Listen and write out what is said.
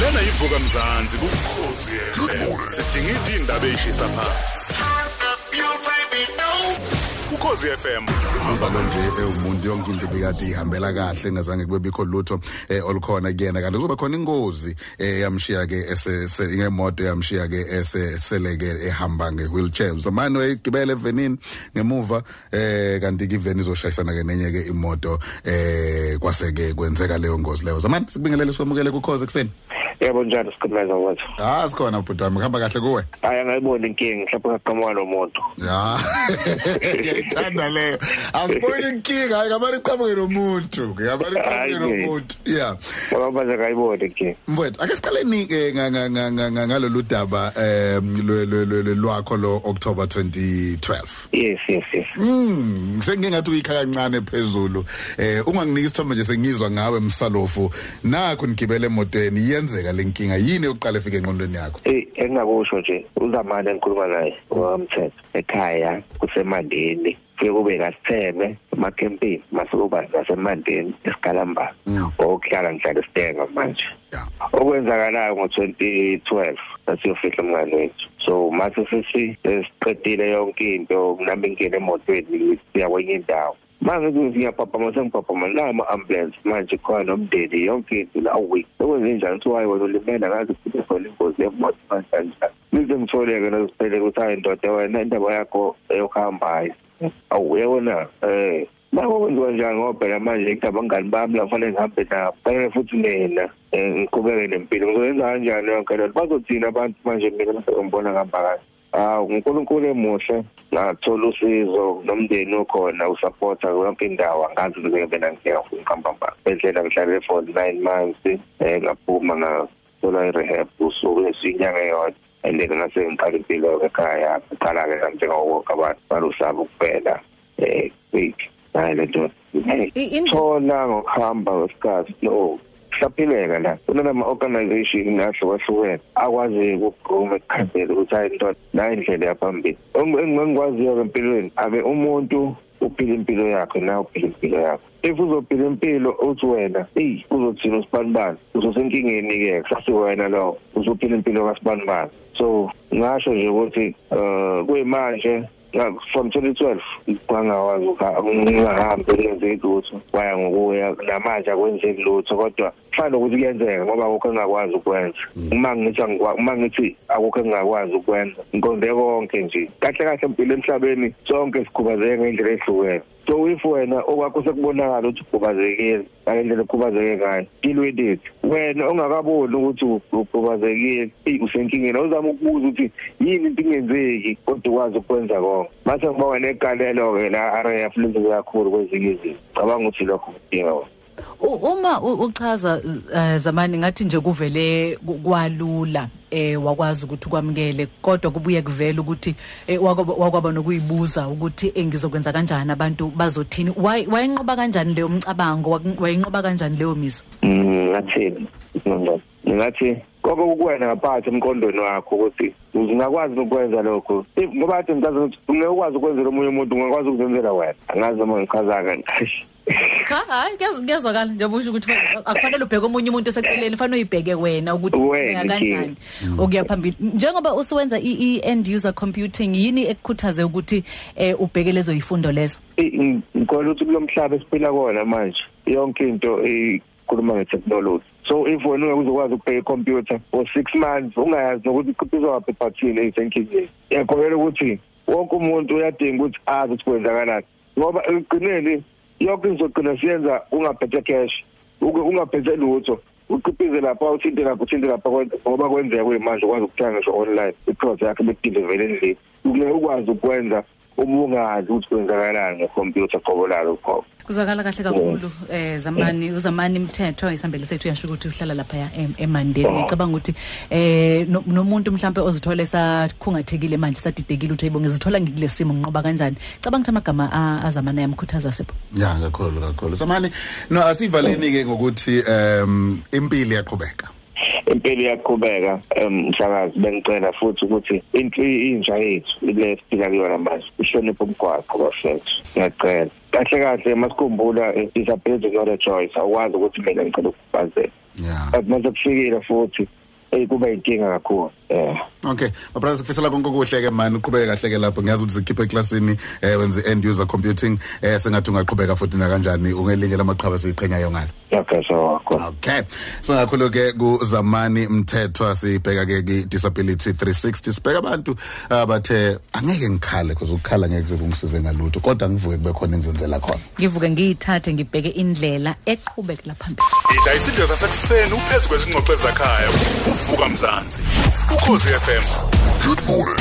lena ivuka mzansi kukhosi FM sidinga indaba eyishisa phansi. Ukhosi FM uzalo nje umuntu yonke into bekade ihambela kahle ngazange kube bikho lutho eh, olukhona kuyena. Kanti kuzoba khona ingozi eh, yamshiya ke ngemoto yamshiya ke eseleke ehamba ngewheelchair. Zamani wayigibele evenini ngemuva eh kanti ke iveni izoshayisana ke nenye ke imoto eh kwaseke kwenzeka leyo ngozi leyo. Zamani sikubingelele sikwamukele kukhoze kuseni yebo njalo sikhumeza wathi ah sikhona bhuti wami kuhamba kahle kuwe. Hayi angayiboni inkinga mhlawumbe ngaqhamuka nomuntu ya. ngiyayithanda leyo asiboni inkinga hayi ngamari qhamuke nomuntu. Ngamari qhamuke nomuntu yeah ngoba nje akayiboni inkinga mfowethu ake siqaleni ke ngalolu daba lwakho lo October 2012 yes yes yes. Mm sengingathi uyikha kancane phezulu. Eh unganginika isithombe nje sengizwa ngawe msalofu. Nakho nigibele emotweni yenzeka lenkinga yini yokuqala efike enqondweni yakho? Eh engakusho nje uzamani engikhuluma naye wamthetho ekhaya kusemandeni. Kuye kube kasitheme emakempini masekuba nasemandeni esigalamba okuhlala ngihlala isitenga manje. Okwenzakalayo ngo-2012 sasiyofihla umngane wethu. So mase sisi siqedile yonke into nami ngingena emotweni siya kwenye indawo. Manje ngiyaphaphama sengiphaphama nama ambulance manje khona nomndeni yonke into la week. Okwenze njani kuthiwa hayi wena ulimele ngaze kube khona ingozi yemoto kanjani nize ngitholeke nosipheleke ukuthi hayi ndoda wena indaba yakho eyokuhambayo awu yabona eh Mako kwenziwa njani ngoba phela manje ngidaba ngani bami la kufanele ngihambe nabo. Fanele futhi mina ngiqhubeke nempilo. Ngizoyenza kanjani yonke lento? Bazothina abantu manje mina bese ngibona ngihamba kahle. Ah uNkulunkulu emuhle ngathola usizo nomndeni okhona usupporta yonke indawo angazi ukuthi ngibena ngiyeka futhi ngihamba mba. Bendlela ngihlale for 9 months eh ngaphuma ngathola i-rehab usuku lesinyanga yodwa and then ngase ngiqala impilo ekhaya ngaqala ke njengawonke abantu balusaba ukuphela eh week hayi lento thola ngokuhamba kwesikhathi no siyaphileka la. Kunama organization ahlukahlukene akwazi ukugquma ekukhandela ukuthi hayi nto la indlela yaphambili. Engikwaziyo ke empilweni abe umuntu uphila impilo yakhe na uphila impilo yakhe if uzophila impilo uthi wena hey uzothina usibanibani? Uzosenkingeni ke kusasi wena lo uzophila impilo kasibanibani so ngasho nje ukuthi uh kuyimanje from 2012 kwangawazi ungahambi lenze lutho waya ngokuya namanje akwenzeki lutho kodwa kufanele ukuthi kuyenzeka ngoba akukho engakwazi ukwenza. Uma ngithi uma ngithi akukho engakwazi ukwenza ngiqonde konke nje kahle kahle empilo emhlabeni sonke sikhubazeke ngendlela ehlukene. So if wena okwakho sekubonakala ukuthi ukhubazekile ngendlela ekhubazeke ngayo deal with it. Wena ongakaboni ukuthi ukhubazekile usenkingeni uzama ukubuza ukuthi yini into ingenzeki kodwa ukwazi ukwenza konke. Mase ngiba wena egalelo ke la RAF lenze kakhulu kwezinye izinto. Cabanga ukuthi lokho kudinga wona uma uchaza zamani ngathi nje kuvele kwalula eh wakwazi ukuthi kwamukele kodwa kubuye kuvela ukuthi wakwaba nokuyibuza ukuthi engizokwenza kanjani abantu bazothini? Wayenqoba kanjani leyo mcabango? Wayinqoba kanjani leyo miso ngathini ngathi konke kuwena ngaphansi emqondweni wakho ukuthi uzingakwazi ukwenza lokho. Ngoba athi ngikazi ukuthi ungekwazi ukwenzela omunye umuntu ungakwazi ukuzenzela wena. Angazi noma ngichaza kanjani cha hayi kuyazwakala njengoba usho ukuthi akufanele ubheke omunye umuntu eseceleni fanele uyibheke wena ukuthi Wena, kanjani okuya phambili. Njengoba usuwenza i-end user computing yini ekukhuthaze ukuthi eh, ubheke lezo yifundo lezo? Ngikholwa ukuthi kulo mhlaba esiphila kona manje. Yonke into ikhuluma nge-technology. So if wena ungeke uzokwazi ukubheka ikhompyutha for six months ungayazi nokuthi iqhubizwaphi ephathini eyisenkingeni ngiyakholelwa ukuthi wonke umuntu uyadinga ukuthi azi ukuthi kwenzakalani. Ngoba ekugcineni yonke izogcina siyenza ungaphethe cash uke ungaphethe lutho. Uqhubhize lapha uthinte lapha uthinte lapha ngoba kwenzeka kuyimanje ukwazi ukuthenga ngisho online iproduct yakhe bedeliver endlini. Ukule ukwazi ukwenza ubungazi ukuthi kwenzakalani ngekhompyutha qobo lalo qobo kuzwakala kahle kakhulu eh zamani uzamani mthetho isambele sethu yasho ukuthi uhlala lapha emandeni. Ngicabanga ukuthi eh no- nomuntu mhlambe ozithola esakhungathekile manje sadidekile uthi ayibonge zithola ngikulesimo nginqoba kanjani? Cabanga ukuthi amagama a- azamana yamkhuthaza sipho. Ya kakhulu kakhulu. Samani no asivaleni ke ngokuthi um impilo iyaqhubeka. Impilo iyaqhubeka mhlakazi bengicela futhi ukuthi intsha yethu le siphila kuyona manje ihloniphe umgwaqo bafethu ngiyacela. Kahle kahle masikhumbula disability not a choice awukwazi ukuthi mina ngicela ukubazela Yeah. but manje kufikile futhi eh kuba inkinga kakhulu. eh Okay, mabrothers sikufisela konke okuhle ke man, uqhubeke kahle ke lapho. Ngiyazi ukuthi sikhiphe eclassini eh wenze end user computing eh sengathi ungaqhubeka futhi na kanjani ungelinye lamaqhaba siqhenyayo ngalo. okay so Okay. So ngakhulu ke kuzamani mthethwa sibheka ke ki disability 360 sibheka abantu abathe angeke ngikhale because ukukhala ngeke sekungisize ngalutho kodwa ngivuke kube khona engizenzela khona. ngivuke ngiyithathe ngibheke indlela eqhubekela phambili Ida isidlo sasekuseni uphezu kwezingxoxo ezakhaya uvuka mzansi ukhosi FM Good morning.